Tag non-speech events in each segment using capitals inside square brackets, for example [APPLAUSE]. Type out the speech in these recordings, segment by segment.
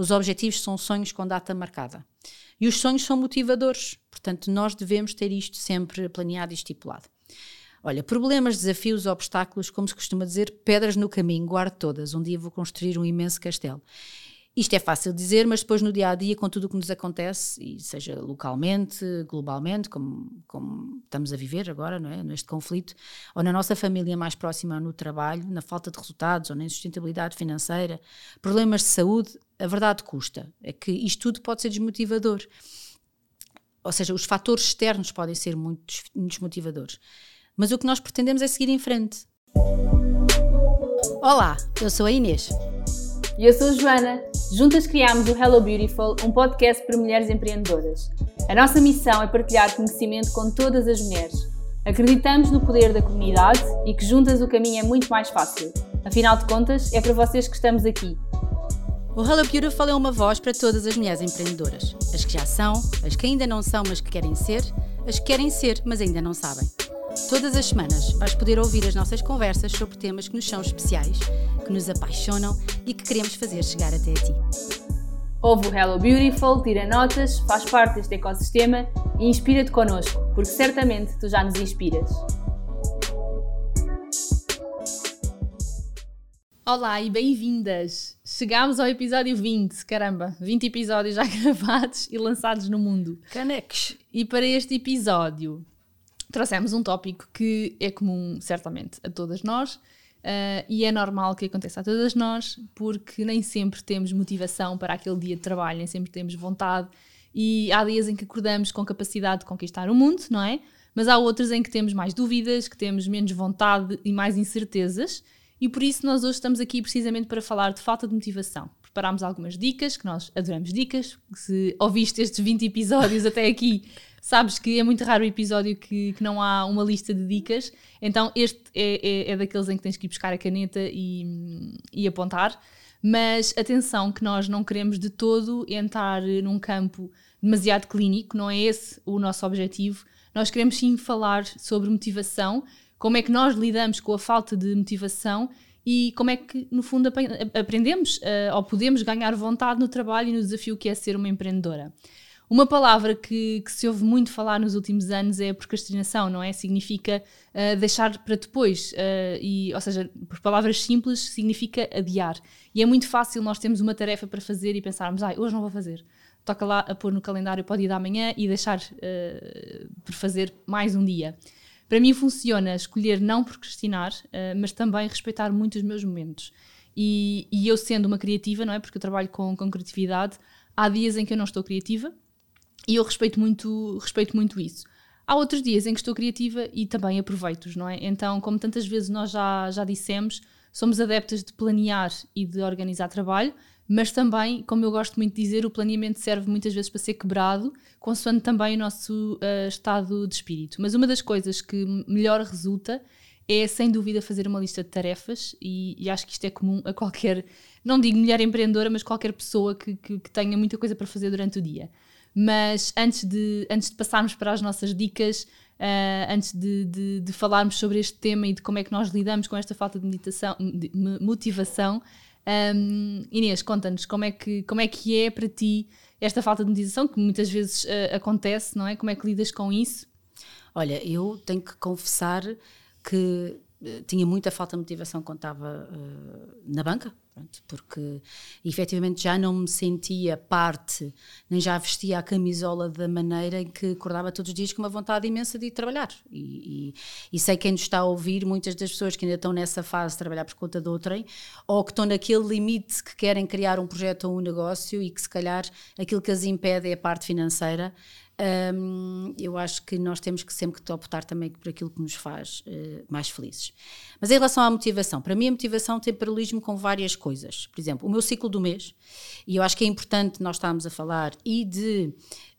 Os objetivos são sonhos com data marcada. E os sonhos são motivadores, portanto, nós devemos ter isto sempre planeado e estipulado. Olha, problemas, desafios, obstáculos, como se costuma dizer, pedras no caminho, guardo todas. Um dia vou construir um imenso castelo. Isto é fácil dizer, mas depois no dia a dia, com tudo o que nos acontece, e seja localmente, globalmente, como, como estamos a viver agora, não é? neste conflito, ou na nossa família mais próxima no trabalho, na falta de resultados ou na insustentabilidade financeira, problemas de saúde, a verdade custa. É que isto tudo pode ser desmotivador. Ou seja, os fatores externos podem ser muito desmotivadores. Mas o que nós pretendemos é seguir em frente. Olá, eu sou a Inês. E eu sou a Joana. Juntas criámos o Hello Beautiful, um podcast para mulheres empreendedoras. A nossa missão é partilhar conhecimento com todas as mulheres. Acreditamos no poder da comunidade e que juntas o caminho é muito mais fácil. Afinal de contas, é para vocês que estamos aqui. O Hello Beautiful é uma voz para todas as mulheres empreendedoras. As que já são, as que ainda não são, mas que querem ser, as que querem ser, mas ainda não sabem. Todas as semanas vais poder ouvir as nossas conversas sobre temas que nos são especiais, que nos apaixonam e que queremos fazer chegar até a ti. Ouve o Hello Beautiful, tira notas, faz parte deste ecossistema e inspira-te connosco, porque certamente tu já nos inspiras. Olá e bem-vindas! Chegámos ao episódio 20, caramba, 20 episódios já [LAUGHS] gravados e lançados no mundo. Caneques! E para este episódio trouxemos um tópico que é comum, certamente, a todas nós uh, e é normal que aconteça a todas nós, porque nem sempre temos motivação para aquele dia de trabalho, nem sempre temos vontade e há dias em que acordamos com capacidade de conquistar o mundo, não é? Mas há outros em que temos mais dúvidas, que temos menos vontade e mais incertezas, e por isso nós hoje estamos aqui precisamente para falar de falta de motivação. Preparámos algumas dicas, que nós adoramos dicas. Se ouviste estes 20 episódios até aqui, [LAUGHS] sabes que é muito raro o episódio que, que não há uma lista de dicas, então este é, é, é daqueles em que tens que ir buscar a caneta e, e apontar. Mas atenção, que nós não queremos de todo entrar num campo demasiado clínico, não é esse o nosso objetivo. Nós queremos sim falar sobre motivação, como é que nós lidamos com a falta de motivação e como é que, no fundo, aprendemos uh, ou podemos ganhar vontade no trabalho e no desafio que é ser uma empreendedora. Uma palavra que, que, se ouve muito falar nos últimos anos é procrastinação, não é? Significa uh, deixar para depois, uh, e, ou seja, por palavras simples, significa adiar. E é muito fácil nós termos uma tarefa para fazer e pensarmos, ah, hoje não vou fazer. Toca lá a pôr no calendário o dia da manhã e deixar uh, por fazer mais um dia. Para mim funciona escolher não procrastinar, mas também respeitar muito os meus momentos. E, e, eu sendo uma criativa, não é? Porque eu trabalho com, com criatividade, há dias em que eu não estou criativa, e eu respeito muito, respeito muito isso. Há outros dias em que estou criativa e também aproveito-os, não é? Então, como tantas vezes nós já, já dissemos, somos adeptas de planear e de organizar trabalho, mas também, como eu gosto muito de dizer, o planeamento serve muitas vezes para ser quebrado, consoante também o nosso uh, estado de espírito. Mas uma das coisas que melhor resulta é, sem dúvida, fazer uma lista de tarefas, e, e acho que isto é comum a qualquer, não digo mulher empreendedora, mas qualquer pessoa que, que, que tenha muita coisa para fazer durante o dia. Mas antes de, antes de passarmos para as nossas dicas, uh, antes de, de, de, falarmos sobre este tema e de como é que nós lidamos com esta falta de, meditação, de motivação, um, Inês, conta-nos como, é que, como é que é para ti esta falta de meditação, que muitas vezes uh, acontece, não é? Como é que lidas com isso? Olha, eu tenho que confessar que tinha muita falta de motivação quando estava uh, na banca, Pronto, porque efetivamente já não me sentia parte, nem já vestia a camisola da maneira em que acordava todos os dias com uma vontade imensa de ir trabalhar. E, e, e sei quem nos está a ouvir, muitas das pessoas que ainda estão nessa fase de trabalhar por conta de outrem, ou que estão naquele limite que querem criar um projeto ou um negócio e que se calhar aquilo que as impede é a parte financeira. Um, eu acho que nós temos que sempre que optar também por aquilo que nos faz uh, mais felizes. Mas em relação à motivação, para mim a motivação tem paralelismo com várias coisas. Por exemplo, o meu ciclo do mês, e eu acho que é importante nós estarmos a falar e de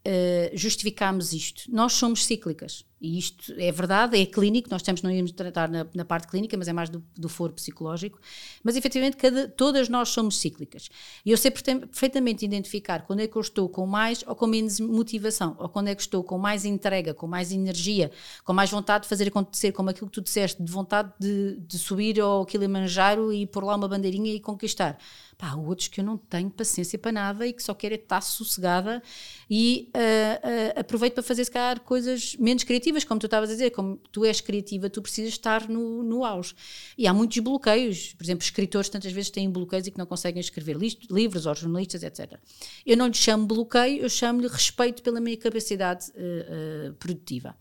uh, justificarmos isto. Nós somos cíclicas. E isto é verdade, é clínico, nós temos, não íamos tratar na, na parte clínica, mas é mais do, do foro psicológico. Mas efetivamente, cada, todas nós somos cíclicas. E eu sei perfeitamente identificar quando é que eu estou com mais ou com menos motivação, ou quando é que estou com mais entrega, com mais energia, com mais vontade de fazer acontecer, como aquilo que tu disseste, de vontade de, de subir ao Kilimanjaro e pôr lá uma bandeirinha e conquistar Pá, há outros que eu não tenho paciência para nada e que só quero é estar sossegada e uh, uh, aproveito para fazer, se calhar, coisas menos criativas, como tu estavas a dizer. Como tu és criativa, tu precisas estar no, no auge. E há muitos bloqueios. Por exemplo, escritores tantas vezes têm bloqueios e que não conseguem escrever livros, ou jornalistas, etc. Eu não lhe chamo bloqueio, eu chamo-lhe respeito pela minha capacidade uh, produtiva.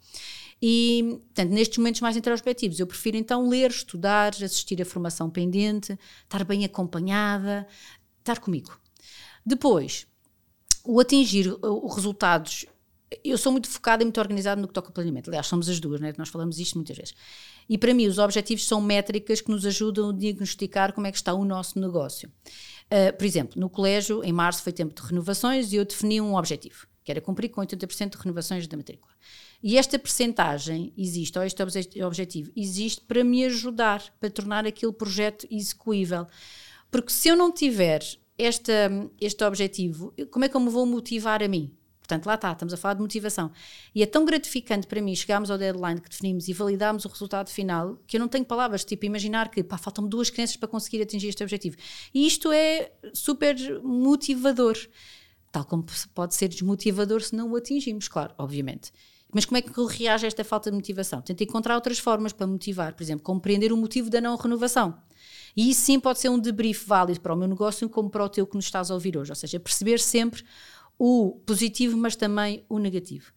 E, portanto, nestes momentos mais introspectivos, eu prefiro então ler, estudar, assistir a formação pendente, estar bem acompanhada, estar comigo. Depois, o atingir os resultados. Eu sou muito focada e muito organizada no que toca ao planeamento. Aliás, somos as duas, né? nós falamos isto muitas vezes. E para mim, os objetivos são métricas que nos ajudam a diagnosticar como é que está o nosso negócio. Uh, por exemplo, no colégio, em março foi tempo de renovações e eu defini um objetivo, que era cumprir com 80% de renovações da matrícula. E esta percentagem existe, ou este objetivo, existe para me ajudar, para tornar aquele projeto execuível. Porque se eu não tiver esta, este objetivo, como é que eu me vou motivar a mim? Portanto, lá está, estamos a falar de motivação. E é tão gratificante para mim chegarmos ao deadline que definimos e validarmos o resultado final que eu não tenho palavras, tipo, imaginar que faltam duas crianças para conseguir atingir este objetivo. E isto é super motivador. Tal como pode ser desmotivador se não o atingimos, claro, obviamente. Mas como é que reage a esta falta de motivação? Tenta encontrar outras formas para motivar, por exemplo, compreender o motivo da não renovação. E isso sim pode ser um debrief válido para o meu negócio como para o teu que nos estás a ouvir hoje, ou seja, perceber sempre o positivo, mas também o negativo.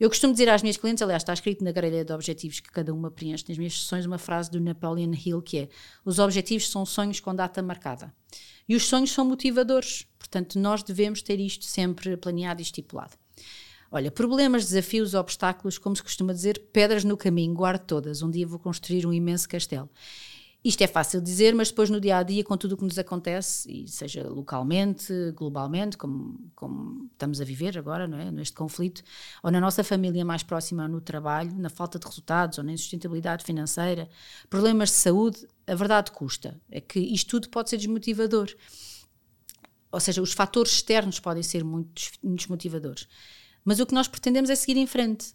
Eu costumo dizer às minhas clientes, aliás, está escrito na grelha de objetivos que cada uma preenche nas minhas sessões, uma frase do Napoleon Hill que é: Os objetivos são sonhos com data marcada. E os sonhos são motivadores, portanto, nós devemos ter isto sempre planeado e estipulado. Olha, problemas, desafios, obstáculos, como se costuma dizer, pedras no caminho, guardo todas. Um dia vou construir um imenso castelo. Isto é fácil dizer, mas depois no dia a dia, com tudo o que nos acontece, e seja localmente, globalmente, como, como estamos a viver agora, não é? neste conflito, ou na nossa família mais próxima no trabalho, na falta de resultados ou na insustentabilidade financeira, problemas de saúde, a verdade custa. É que isto tudo pode ser desmotivador. Ou seja, os fatores externos podem ser muito desmotivadores. Mas o que nós pretendemos é seguir em frente.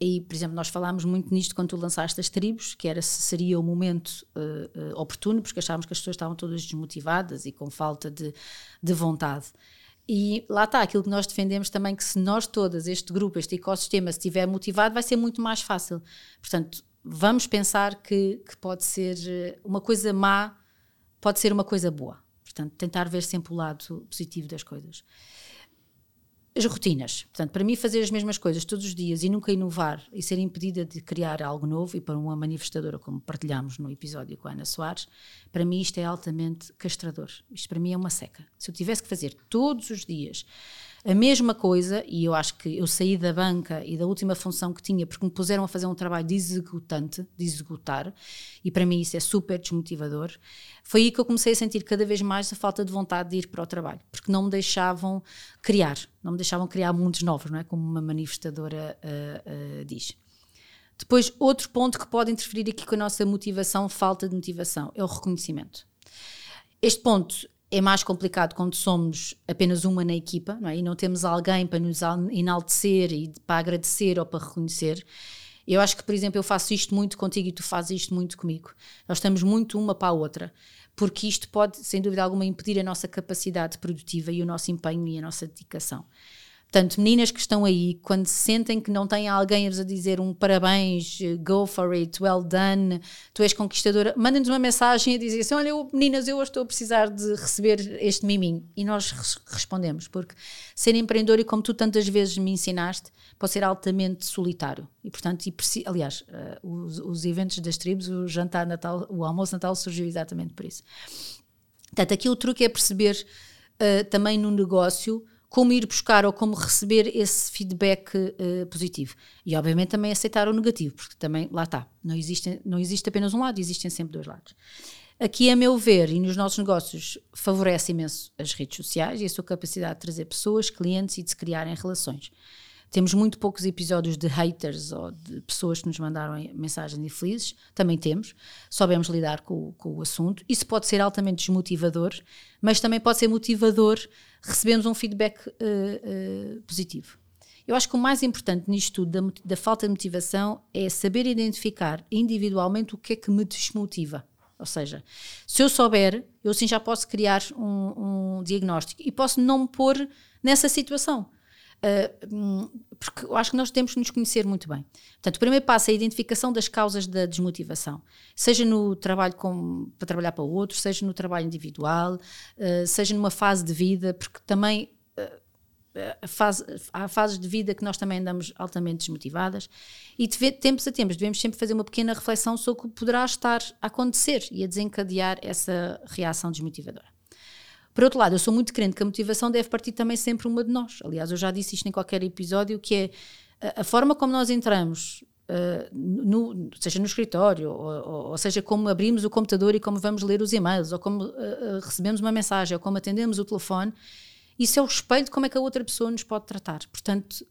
E, por exemplo, nós falámos muito nisto quando tu lançaste as tribos, que era se seria o momento uh, uh, oportuno, porque achávamos que as pessoas estavam todas desmotivadas e com falta de, de vontade. E lá está, aquilo que nós defendemos também, que se nós todas, este grupo, este ecossistema, se estiver motivado, vai ser muito mais fácil. Portanto, vamos pensar que, que pode ser eh, uma coisa má, pode ser uma coisa boa. Portanto, tentar ver sempre o lado positivo das coisas as rotinas. Portanto, para mim, fazer as mesmas coisas todos os dias e nunca inovar e ser impedida de criar algo novo, e para uma manifestadora, como partilhamos no episódio com a Ana Soares, para mim isto é altamente castrador. Isto para mim é uma seca. Se eu tivesse que fazer todos os dias a mesma coisa, e eu acho que eu saí da banca e da última função que tinha porque me puseram a fazer um trabalho de executante, de executar, e para mim isso é super desmotivador. Foi aí que eu comecei a sentir cada vez mais a falta de vontade de ir para o trabalho, porque não me deixavam criar, não me deixavam criar mundos novos, não é? Como uma manifestadora uh, uh, diz. Depois, outro ponto que pode interferir aqui com a nossa motivação, falta de motivação, é o reconhecimento. Este ponto é mais complicado quando somos apenas uma na equipa não é? e não temos alguém para nos enaltecer e para agradecer ou para reconhecer. Eu acho que, por exemplo, eu faço isto muito contigo e tu fazes isto muito comigo. Nós estamos muito uma para a outra, porque isto pode, sem dúvida alguma, impedir a nossa capacidade produtiva e o nosso empenho e a nossa dedicação. Portanto, meninas que estão aí, quando sentem que não têm alguém a dizer um parabéns, go for it, well done, tu és conquistadora, mandem-nos uma mensagem a dizer assim: olha, eu, meninas, eu hoje estou a precisar de receber este miminho. E nós respondemos, porque ser empreendedor, e como tu tantas vezes me ensinaste, pode ser altamente solitário. E, portanto, e aliás, uh, os, os, eventos das tribos, o jantar Natal, o almoço Natal surgiu exatamente por isso. Portanto, aqui o truque é perceber uh, também no negócio como ir buscar ou como receber esse feedback uh, positivo. E obviamente também aceitar o negativo, porque também lá está, não existe, não existe apenas um lado, existem sempre dois lados. Aqui, a meu ver, e nos nossos negócios, favorece imenso as redes sociais e a sua capacidade de trazer pessoas, clientes e de se criarem relações. Temos muito poucos episódios de haters ou de pessoas que nos mandaram mensagens infelizes, também temos, sabemos lidar com, com o assunto. Isso pode ser altamente desmotivador, mas também pode ser motivador recebemos um feedback uh, uh, positivo. Eu acho que o mais importante nisto tudo, da, da, falta de motivação, é saber identificar individualmente o que é que me desmotiva. Ou seja, se eu souber, eu sim já posso criar um, um diagnóstico e posso não me pôr nessa situação. Uh, porque eu acho que nós temos que nos conhecer muito bem. Portanto, o primeiro passo é a identificação das causas da desmotivação, seja no trabalho com, para trabalhar para outros, seja no trabalho individual, uh, seja numa fase de vida, porque também uh, fase, há fases de vida que nós também andamos altamente desmotivadas e de tempos a tempos devemos sempre fazer uma pequena reflexão sobre o que poderá estar a acontecer e a desencadear essa reação desmotivadora. Por outro lado, eu sou muito crente que a motivação deve partir também sempre uma de nós. Aliás, eu já disse isto em qualquer episódio, que é a, a forma como nós entramos, uh, no, seja no escritório, ou, ou, seja, como abrimos o computador e como vamos ler os e-mails, ou como uh, uh, recebemos uma mensagem, ou como atendemos o telefone, isso é o espelho de como é que a outra pessoa nos pode tratar. Portanto,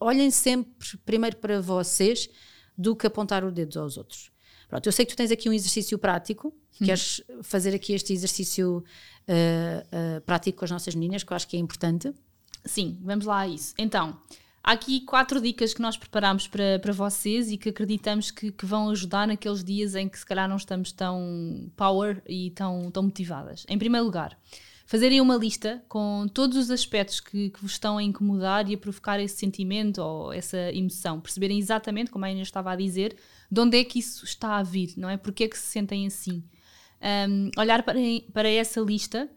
olhem sempre primeiro para vocês do que apontar o dedo aos outros. Pronto, eu sei que tu tens aqui um exercício prático, hum. queres fazer aqui este exercício uh, uh, prático com as nossas meninas, que eu acho que é importante. Sim, vamos lá a isso. Então, há aqui quatro dicas que nós preparamos para, para vocês e que acreditamos que, que, vão ajudar naqueles dias em que se calhar não estamos tão power e tão, tão motivadas. Em primeiro lugar, fazerem uma lista com todos os aspectos que, que, vos estão a incomodar e a provocar esse sentimento ou essa emoção. Perceberem exatamente, como a Inês estava a dizer, de onde é que isso está a vir, não é? Porque é que se sentem assim um, olhar para, para essa lista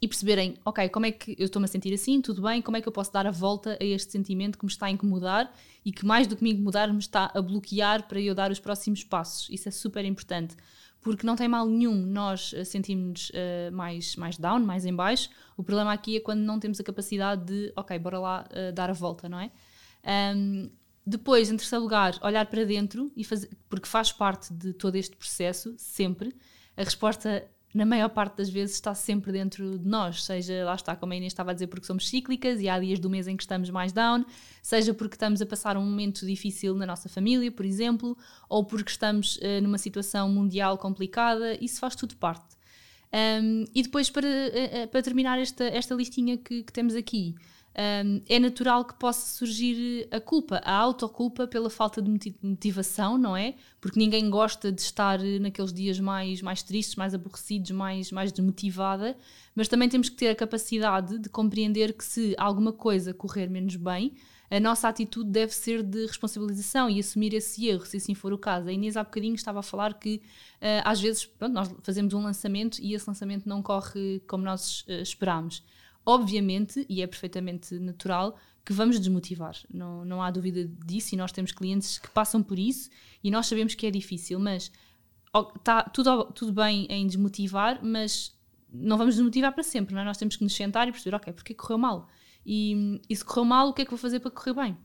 e perceberem, ok, como é que eu estou-me a sentir assim, tudo bem, como é que eu posso dar a volta a este sentimento que me está a incomodar e que mais do que me incomodar me está a bloquear para eu dar os próximos passos. Isso é super importante, porque não tem mal nenhum nós eh, sentirmos uh, mais, mais down, mais em baixo. O problema aqui é quando não temos a capacidade de, ok, bora lá uh, dar a volta, não é? Um, depois, em terceiro lugar, olhar para dentro, e fazer, porque faz parte de todo este processo, sempre, a resposta na maior parte das vezes está sempre dentro de nós, seja lá está, como a Inês estava a dizer, porque somos cíclicas e há dias do mês em que estamos mais down, seja porque estamos a passar um momento difícil na nossa família, por exemplo, ou porque estamos uh, numa situação mundial complicada, isso faz tudo parte. Um, e depois, para, uh, para terminar esta, esta listinha que, que temos aqui, um, é natural que possa surgir a culpa, a autoculpa pela falta de motivação, não é? Porque ninguém gosta de estar naqueles dias mais, mais tristes, mais aborrecidos, mais, mais desmotivada, mas também temos que ter a capacidade de compreender que se alguma coisa correr menos bem, a nossa atitude deve ser de responsabilização e assumir esse erro, se assim for o caso. A Inês há bocadinho estava a falar que uh, às vezes pronto, nós fazemos um lançamento e esse lançamento não corre como nós uh, esperamos obviamente, e é perfeitamente natural, que vamos desmotivar. Não, não há dúvida disso e nós temos clientes que passam por isso e nós sabemos que é difícil, mas está tudo, tudo bem em desmotivar, mas não vamos desmotivar para sempre, não é? Nós temos que nos sentar e perceber, ok, porque correu mal? E, e se correu mal, o que é que vou fazer para correr bem?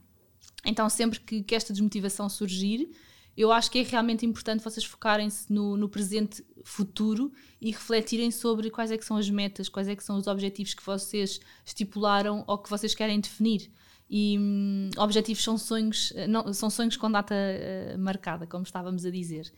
Então, sempre que, que esta desmotivação surgir, eu acho que é realmente importante vocês focarem-se no, no, presente futuro e refletirem sobre quais é que são as metas, quais é que são os objetivos que vocês estipularam ou que vocês querem definir. E hum, objetivos são sonhos, eh, não, são sonhos com data uh, marcada, como estávamos a dizer.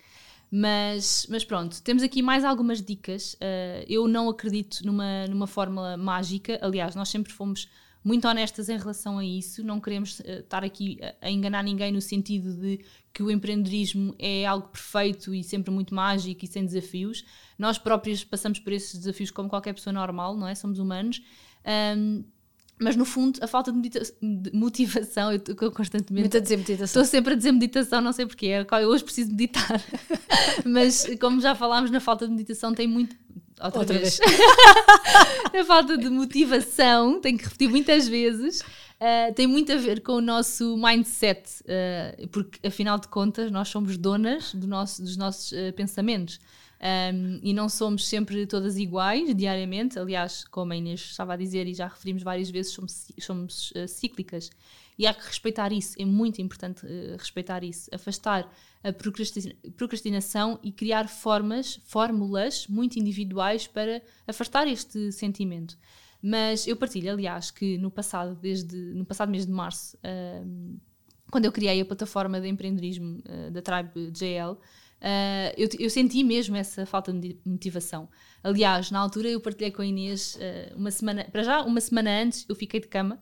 Mas, mas pronto, temos aqui mais algumas dicas. Uh, eu não acredito numa, numa fórmula mágica. Aliás, nós sempre fomos muito honestas em relação a isso. Não queremos uh, estar aqui a, a enganar ninguém no sentido de que o empreendedorismo é algo perfeito e sempre muito mágico e sem desafios. Nós próprios passamos por esses desafios como qualquer pessoa normal, não é? Somos humanos. Um, mas no fundo, a falta de, motivação, eu estou constantemente. Muito a dizer meditação. Estou sempre a dizer meditação, não sei porquê. Eu hoje preciso meditar. [LAUGHS] mas, como já falámos, na falta de meditação tem muito. Outra, Outra vez. vez. [LAUGHS] a falta de motivação, tenho que repetir muitas vezes, uh, tem muito a ver com o nosso mindset, uh, porque afinal de contas nós somos donas do nosso, dos nossos uh, pensamentos. Um, e não somos sempre todas iguais diariamente. Aliás, como a Inês estava a dizer e já referimos várias vezes, somos, somos uh, cíclicas. E há que respeitar isso, é muito importante uh, respeitar isso. Afastar a procrastinação e criar formas, fórmulas muito individuais para afastar este sentimento. Mas eu partilho, aliás, que no passado, desde no passado mês de março, uh, quando eu criei a plataforma de empreendedorismo uh, da Tribe JL, Uh, eu, eu, senti mesmo essa falta de motivação. Aliás, na altura eu partilhei com a Inês uh, uma semana, para já, uma semana antes eu fiquei de cama.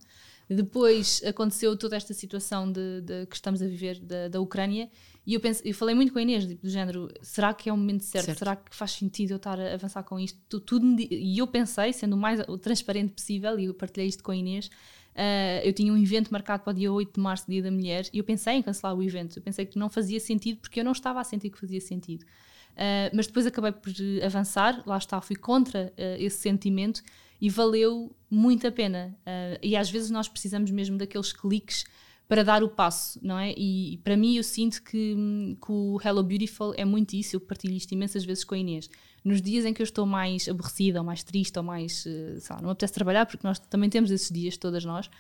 Depois aconteceu toda esta situação de, de que estamos a viver da, da Ucrânia E eu, penso, eu falei muito com a Inês, tipo, do género, será que é o momento certo? Certo. Será que faz sentido eu estar a avançar com isto? Tu- Tudo di- e eu pensei, sendo o mais transparente possível, e eu partilhei isto com a Inês, ah, eu tinha um evento marcado para o dia 8 de março, Dia da Mulher, e eu pensei em cancelar o evento. Eu pensei que não fazia sentido, porque eu não estava a sentir que fazia sentido. Ah, mas depois acabei por avançar, lá está, fui contra ah, esse sentimento e valeu muito a pena. Ah, e às vezes nós precisamos mesmo daqueles cliques para dar o passo, não é? E, para mim eu sinto que, hum, que o Hello Beautiful é muito isso, eu partilho isto imensas vezes com a Inês. Nos dias em que eu estou mais aborrecida, ou mais triste, ou mais, eh, sei lá, não me apetece trabalhar, porque nós também temos esses dias, todas nós,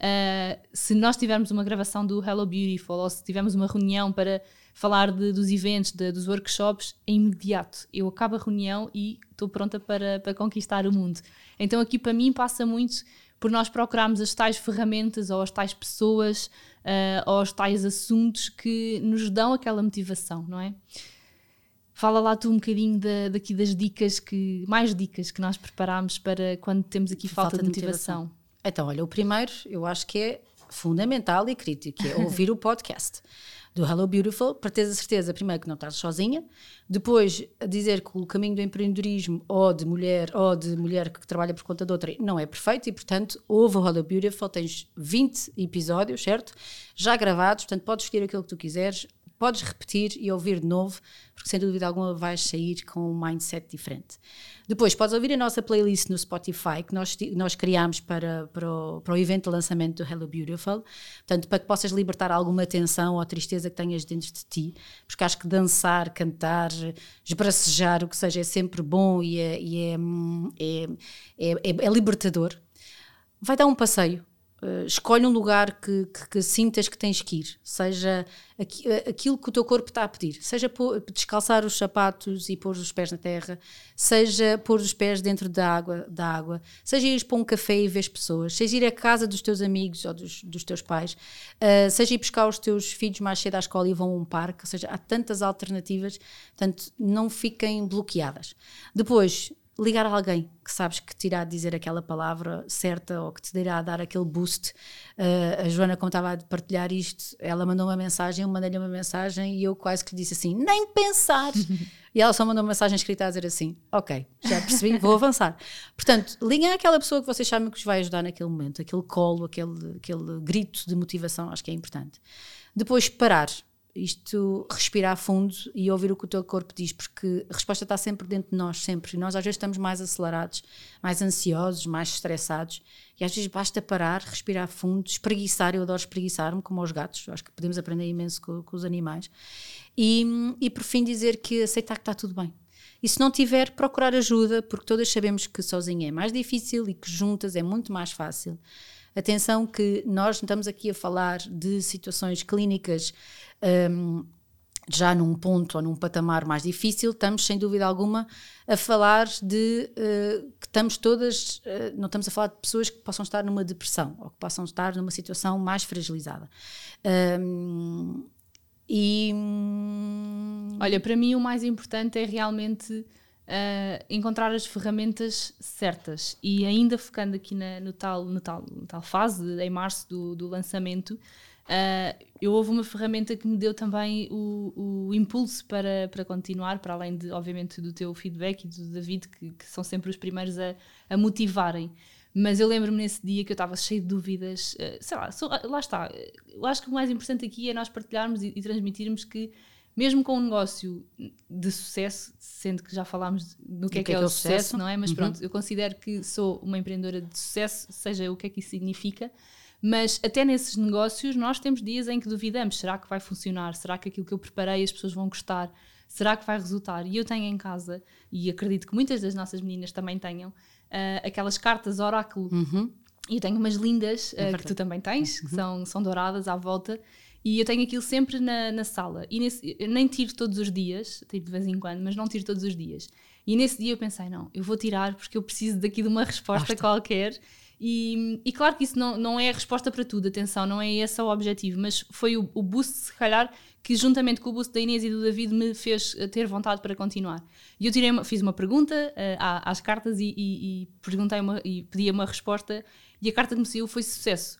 Uh, se nós tivermos uma gravação do Hello Beautiful ou se tivermos uma reunião para falar de- dos eventos, de- dos workshops, é imediato. Eu acabo a reunião e estou pronta para, para conquistar o mundo. Então aqui para mim passa muito por nós procurarmos as tais ferramentas ou as tais pessoas uh, ou os tais assuntos que nos dão aquela motivação, não é? Fala lá tu um bocadinho da, daqui das dicas que mais dicas que nós preparámos para quando temos aqui falta, de motivação. Então, olha, o primeiro eu acho que é fundamental e crítico, que é ouvir o podcast. Do Hello Beautiful, para teres a certeza, primeiro, que não estás sozinha, depois, dizer que o caminho do empreendedorismo ou de mulher ou de mulher que trabalha por conta de outra não é perfeito. E, portanto, ouve o Hello Beautiful, tens 20 episódios, certo? Já gravados, portanto, podes escolher aquilo que tu quiseres, podes repetir e ouvir de novo, porque sem dúvida alguma vais sair com um mindset diferente. Depois, podes ouvir a nossa playlist no Spotify, que nós, nós criámos para, para, o, para o evento de lançamento do Hello Beautiful, portanto, para que possas libertar alguma tensão ou tristeza que tenhas dentro de ti, porque acho que dançar, cantar, esbracejar, o que seja, é sempre bom e é, e é, hum, é, é, é- é libertador. Vai dar um passeio. Uh, escolhe um lugar que, que- que sintas que tens que ir, seja aqui- uh, aquilo que o teu corpo está a pedir, seja pôr- descalçar os sapatos e pôr os pés na terra, seja pôr os pés dentro da água, da água, seja ires para um café e ver pessoas, seja ir à casa dos teus amigos ou dos, dos teus pais, uh, seja ir buscar os teus filhos mais cedo à escola e vão a um parque, ou seja, há tantas alternativas, portanto, não fiquem bloqueadas. Depois, ligar a alguém que sabes que te irá dizer aquela palavra certa ou que te irá dar aquele boost. Uh, a Joana, como estava a partilhar isto, ela mandou uma mensagem, eu mandei-lhe uma mensagem e eu quase que lhe disse assim: nem pensar! [LAUGHS] e ela só mandou uma mensagem escrita a dizer assim: ok, já percebi, vou avançar. Portanto, liguem àquela pessoa que vocês sabem que vos vai ajudar naquele momento, aquele colo, aquele, aquele grito de motivação, acho que é importante. Depois, parar isto respirar fundo e ouvir o que o teu corpo diz, porque a resposta está sempre dentro de nós, sempre. E nós às vezes estamos mais acelerados, mais ansiosos, mais estressados, e às vezes basta parar, respirar fundo, espreguiçar. Eu adoro espreguiçar-me, como aos gatos, acho que podemos aprender imenso com, com os animais. E, e por fim, dizer que aceitar que está tudo bem. E se não tiver, procurar ajuda, porque todas sabemos que sozinha é mais difícil e que juntas é muito mais fácil. Atenção que nós estamos aqui a falar de situações clínicas um, já num ponto ou num patamar mais difícil, estamos sem dúvida alguma a falar de uh, que estamos todas, uh, não estamos a falar de pessoas que possam estar numa depressão ou que possam estar numa situação mais fragilizada. Um, e Olha, para mim o mais importante é realmente uh, encontrar as ferramentas certas e ainda focando aqui na, no, tal, no, tal, no tal fase, em março do, do lançamento, uh, eu houve uma ferramenta que me deu também o, o impulso para, para continuar, para além de, obviamente, do teu feedback e do David, que, que são sempre os primeiros a, a motivarem. Mas eu lembro-me nesse dia que eu estava cheio de dúvidas, uh, sei lá, só- lá está. Eu acho que o mais importante aqui é nós partilharmos e, e transmitirmos que, mesmo com um negócio de sucesso, sendo que já falámos do que é que é, o sucesso, não é? Mas pronto, eu considero que sou uma empreendedora de sucesso, seja o que é que isso significa. Mas até nesses negócios nós temos dias em que duvidamos: será que vai funcionar? Será que aquilo que eu preparei as pessoas vão gostar? Será que vai resultar? E eu tenho em casa, e acredito que muitas das nossas meninas também tenham, ah, aquelas cartas oráculo e eu tenho umas lindas eh, que tu também tens, que são, são douradas à volta. E eu tenho aquilo sempre na, na sala. E nesse, nem tiro todos os dias, tiro de vez em quando, mas não tiro todos os dias. E nesse dia eu pensei: não, eu vou tirar porque eu preciso daqui de uma resposta qualquer. E, e claro que isso não, não é a resposta para tudo, atenção, não é esse o objetivo, mas foi o, o boost, se calhar, que juntamente com o boost da Inês e do David me fez eh, ter vontade para continuar. E eu tirei fiz uma pergunta à- às cartas e, e- e perguntei uma, e pedi uma resposta, e a carta que me saiu foi sucesso.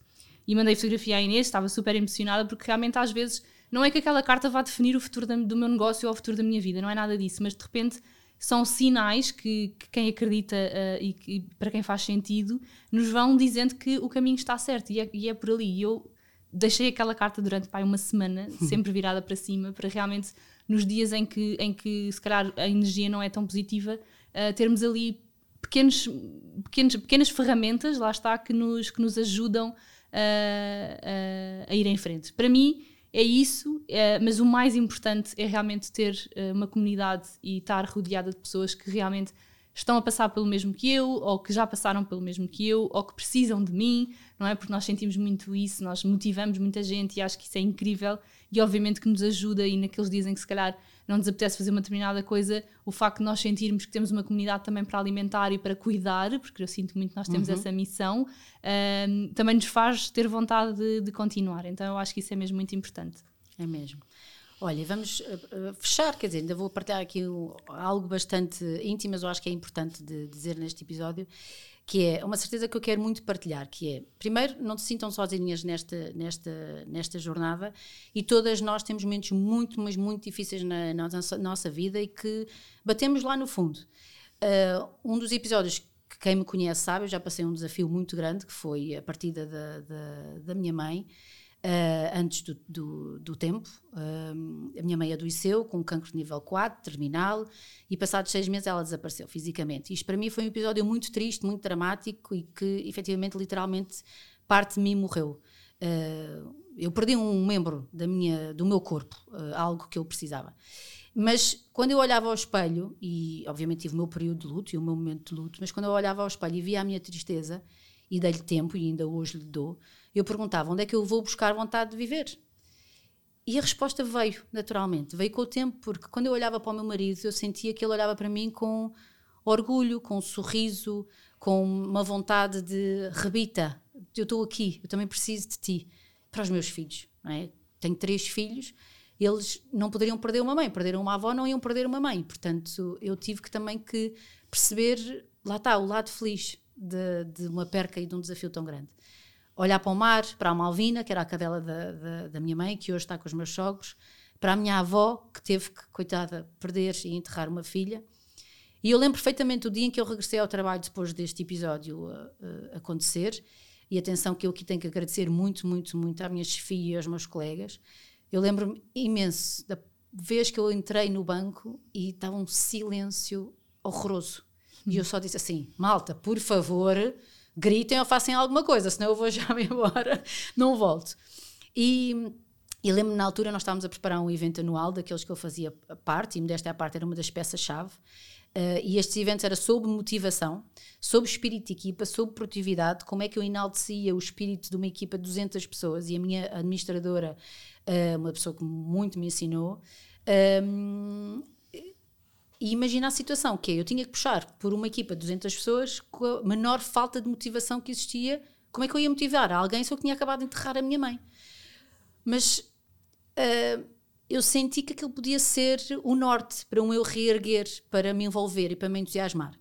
E mandei fotografia à Inês, estava super emocionada, porque realmente às vezes Não é que aquela carta vá definir o futuro do meu negócio ou o futuro da minha vida, não é nada disso, mas de repente são sinais que, que quem acredita uh, e, que, para quem faz sentido nos vão dizendo que o caminho está certo e é, e é por ali. E eu deixei aquela carta durante pai, uma semana, sempre virada para cima, para realmente nos dias em que, em que se calhar a energia não é tão positiva, uh, termos ali pequenos, pequenos, pequenas ferramentas, lá está, que nos, que nos ajudam a, a, a ir em frente. Para mim, é isso, é, mas o mais importante é realmente ter uh, uma comunidade e estar rodeada de pessoas que realmente estão a passar pelo mesmo que eu, ou que já passaram pelo mesmo que eu, ou que precisam de mim, não é? Porque nós sentimos muito isso, nós motivamos muita gente e acho que isso é incrível e obviamente que nos ajuda e naqueles dias em que se calhar não nos apetece fazer uma determinada coisa, o facto de nós sentirmos que temos uma comunidade também para alimentar e para cuidar, porque eu sinto muito que nós temos uhum. essa missão, um, também nos faz ter vontade de, de continuar. Então eu acho que isso é mesmo muito importante. É mesmo. Olha, vamos uh, fechar, quer dizer, ainda vou partilhar aqui algo bastante íntimo, mas eu acho que é importante de dizer neste episódio, que é uma certeza que eu quero muito partilhar, que é, primeiro, não te sintam sozinhas nesta, nesta, nesta jornada e todas nós temos momentos muito, mas muito difíceis na, na nossa vida e que batemos lá no fundo. Uh, um dos episódios que quem me conhece sabe, eu já passei um desafio muito grande, que foi a partida da, da, da minha mãe, uh, antes do, do, do tempo. Uh, a minha mãe adoeceu com um cancro de nível 4, terminal, e passados seis meses ela desapareceu fisicamente. Isto para mim foi um episódio muito triste, muito dramático e que efetivamente, literalmente, parte de mim morreu. Uh, eu perdi um membro da minha, do meu corpo, algo que eu precisava. Mas quando eu olhava ao espelho, e obviamente tive o meu período de luto e o meu momento de luto, mas quando eu olhava ao espelho e via a minha tristeza, e dei-lhe tempo, e ainda hoje lhe dou, eu perguntava onde é que eu vou buscar vontade de viver. E a resposta veio, naturalmente. Veio com o tempo, porque quando eu olhava para o meu marido, eu sentia que ele olhava para mim com orgulho, com um sorriso, com uma vontade de rebita, eu estou aqui, eu também preciso de ti. Para os meus filhos, não é? Tenho três filhos, eles não poderiam perder uma mãe, perderam uma avó, não iam perder uma mãe. Portanto, eu tive que também que perceber, lá está, o lado feliz de, de uma perca e de um desafio tão grande olhar para o mar, para a Malvina, que era a cadela da, da, da, minha mãe, que hoje está com os meus sogros, para a minha avó, que teve que, coitada, perder e enterrar uma filha. E eu lembro perfeitamente o dia em que eu regressei ao trabalho depois deste episódio uh, uh, acontecer. E atenção que eu aqui tenho que agradecer muito, muito, muito à minha chefia e aos meus colegas. Eu lembro-me imenso da vez que eu entrei no banco e estava um silêncio horroroso. E eu só disse assim: malta, por favor, gritem ou façam alguma coisa, senão eu vou já me embora, não volto. E, e lembro-me na altura nós estávamos a preparar um evento anual daqueles que eu fazia parte, e modéstia à parte era uma das peças-chave. Uh, e estes eventos era sobre motivação, sobre espírito de equipa, sobre produtividade, como é que eu enaltecia o espírito de uma equipa de 200 pessoas e a minha administradora, uh, uma pessoa que muito me ensinou, um, e imagina a situação, que é, eu tinha que puxar por uma equipa de 200 pessoas com a menor falta de motivação que existia. Como é que eu ia motivar alguém se eu tinha acabado de enterrar a minha mãe? Mas uh, eu senti que aquilo podia ser o norte para um eu reerguer, para me envolver e para me entusiasmar.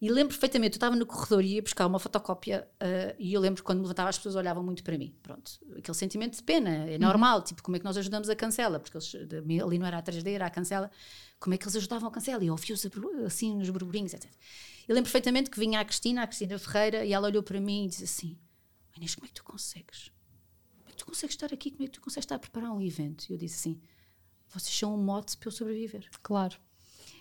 E lembro perfeitamente, eu estava no corredor e ia buscar uma fotocópia uh, e eu lembro quando me levantava as pessoas olhavam muito para mim. Pronto, aquele sentimento de pena, é uhum. normal, uhum. tipo, como é que nós ajudamos a cancela? Porque eles, ali não era a 3D, era a cancela. Como é que eles ajudavam a cancela? E eu ouvi-os assim nos burburinhos, etc. Eu lembro perfeitamente que vinha a Cristina, a Cristina Ferreira, e ela olhou para mim e disse assim: Inês, como é que tu consegues? Como é que tu consegues estar aqui? Como é que tu consegues estar a preparar um evento? E eu disse assim: vocês são um mote para eu sobreviver. Claro.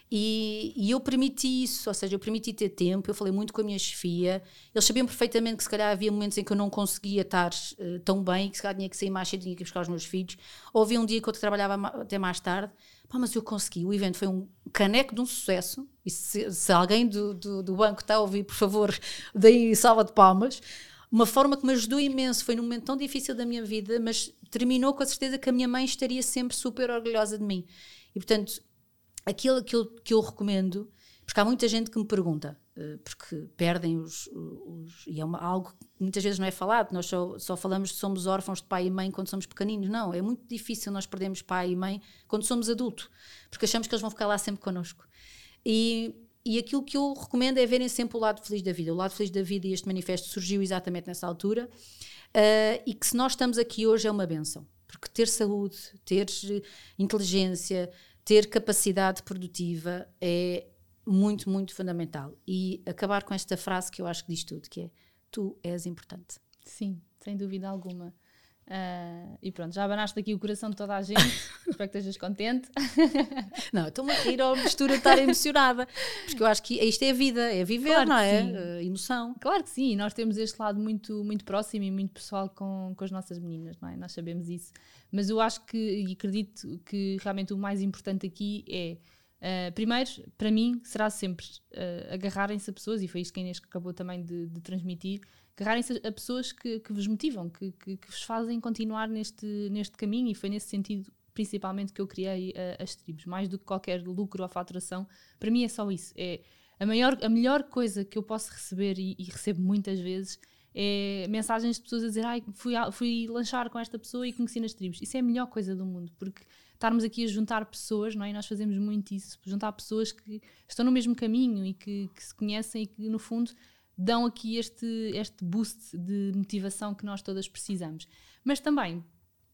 E, e, eu permiti isso, ou seja, eu permiti ter tempo. Eu falei muito com a minha chefia. Eles sabiam perfeitamente que se calhar havia momentos em que eu não conseguia estar uh, tão bem, que se calhar tinha que sair mais cedo, tinha que buscar os meus filhos. Ou havia um dia que eu trabalhava até mais tarde. Pá, mas eu consegui. O evento foi um caneco de um sucesso. E se, se alguém do, do, do, banco está a ouvir, por favor, [LAUGHS] deem salva de palmas. Uma forma que me ajudou imenso. Foi num momento tão difícil da minha vida, mas terminou com a certeza que a minha mãe estaria sempre super orgulhosa de mim. E portanto, aquilo que eu, que eu recomendo, porque há muita gente que me pergunta, uh, porque perdem os, os e é uma, algo que muitas vezes não é falado, nós só, só falamos que somos órfãos de pai e mãe quando somos pequeninos, não, é muito difícil nós perdermos pai e mãe quando somos adultos, porque achamos que eles vão ficar lá sempre connosco. E, e aquilo que eu recomendo é verem sempre o lado feliz da vida. O lado feliz da vida, e este manifesto surgiu exatamente nessa altura, uh, e que se nós estamos aqui hoje é uma benção. Porque ter saúde, ter inteligência, ter capacidade produtiva é muito, muito fundamental. E acabar com esta frase que eu acho que diz tudo, que é tu és importante. Sim, sem dúvida alguma. Uh, e pronto, já abanaste aqui o coração de toda a gente. [LAUGHS] Espero que estejas contente. [LAUGHS] não, estou-me a rir ao mistura de estar emocionada. Porque eu acho que isto é a vida, é viver, claro não é? Uh, emoção. Claro que sim, nós temos este lado muito, muito próximo e muito pessoal com, com as nossas meninas, não é? Nós sabemos isso. Mas eu acho que, e acredito que realmente o mais importante aqui é. Uh, primeiro, para mim, será sempre agarrarem-se a pessoas, e foi isto que a Inês acabou também de, de transmitir, agarrarem-se a pessoas que, que vos motivam, que, que, que, vos fazem continuar neste, neste caminho, e foi nesse sentido principalmente que eu criei uh, as tribos, mais do que qualquer lucro ou faturação, para mim é só isso. É a, maior, a melhor coisa que eu posso receber, e, e recebo muitas vezes, é mensagens de pessoas a dizer Ai, fui, fui lanchar com esta pessoa e conheci nas tribos. Isso é a melhor coisa do mundo, porque estarmos aqui a juntar pessoas, não é? E nós fazemos muito isso, juntar pessoas que estão no mesmo caminho e que, que se conhecem e que, no fundo, dão aqui este, este boost de motivação que nós todas precisamos. Mas também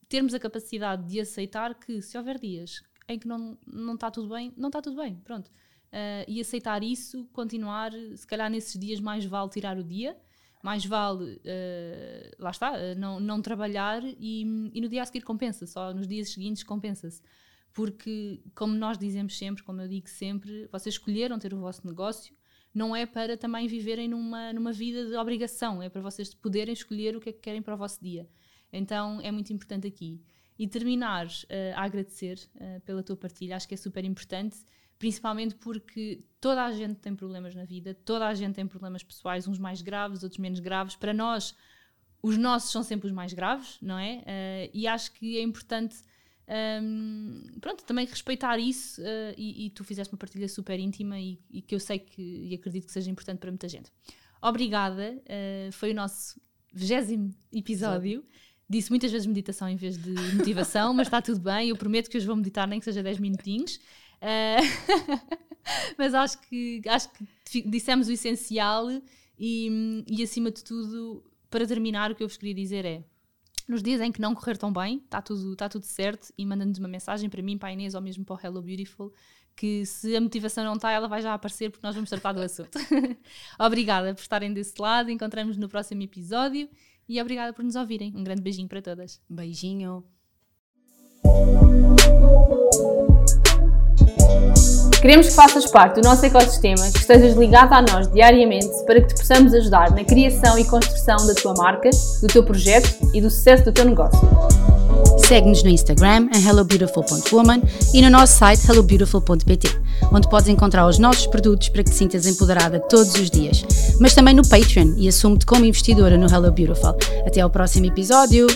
termos a capacidade de aceitar que se houver dias em que não, não está tudo bem, não está tudo bem, pronto. Uh, e aceitar isso, continuar, se calhar nesses dias mais vale tirar o dia, mais vale, uh, lá está, uh, não, não trabalhar e, e no dia a seguir compensa, só nos dias seguintes compensa-se. Porque, como nós dizemos sempre, como eu digo sempre, vocês escolheram ter o vosso negócio, não é para também viverem numa, numa vida de obrigação, é para vocês poderem escolher o que é que querem para o vosso dia. Então é muito importante aqui. E terminar uh, a agradecer pela tua partilha, acho que é super importante, principalmente porque toda a gente tem problemas na vida, toda a gente tem problemas pessoais, uns mais graves, outros menos graves. Para nós, os nossos são sempre os mais graves, não é? Uh, e acho que é importante um, pronto, também respeitar isso uh, e, e, tu fizeste uma partilha super íntima e, e, que eu sei que e acredito que seja importante para muita gente. Obrigada, uh, foi o nosso vigésimo episódio. Disse muitas vezes meditação em vez de motivação, mas está tudo bem. Eu prometo que hoje vou meditar, nem que seja 10 minutinhos. Uh, [LAUGHS] mas acho que, acho que dissemos o essencial e, e, acima de tudo, para terminar, o que eu vos queria dizer é nos dias em que não correr tão bem, está tudo, tá tudo certo, e mandando-nos uma mensagem para mim, para a Inês ou mesmo para o Hello Beautiful, que se a motivação não está, ela vai já aparecer porque nós vamos tratar do [LAUGHS] assunto. [LAUGHS] obrigada por estarem desse lado, encontramos no próximo episódio e obrigada por nos ouvirem. Um grande beijinho para todas. Beijinho. Queremos que faças parte do nosso ecossistema, que estejas ligado a nós diariamente para que te possamos ajudar na criação e construção da tua marca, do teu projeto e do sucesso do teu negócio. Segue-nos no Instagram em hellobeautiful.woman e no nosso site hellobeautiful.pt, onde podes encontrar os nossos produtos para que te sintas empoderada todos os dias, mas também no Patreon e assume-te como investidora no Hello Beautiful. Até ao próximo episódio!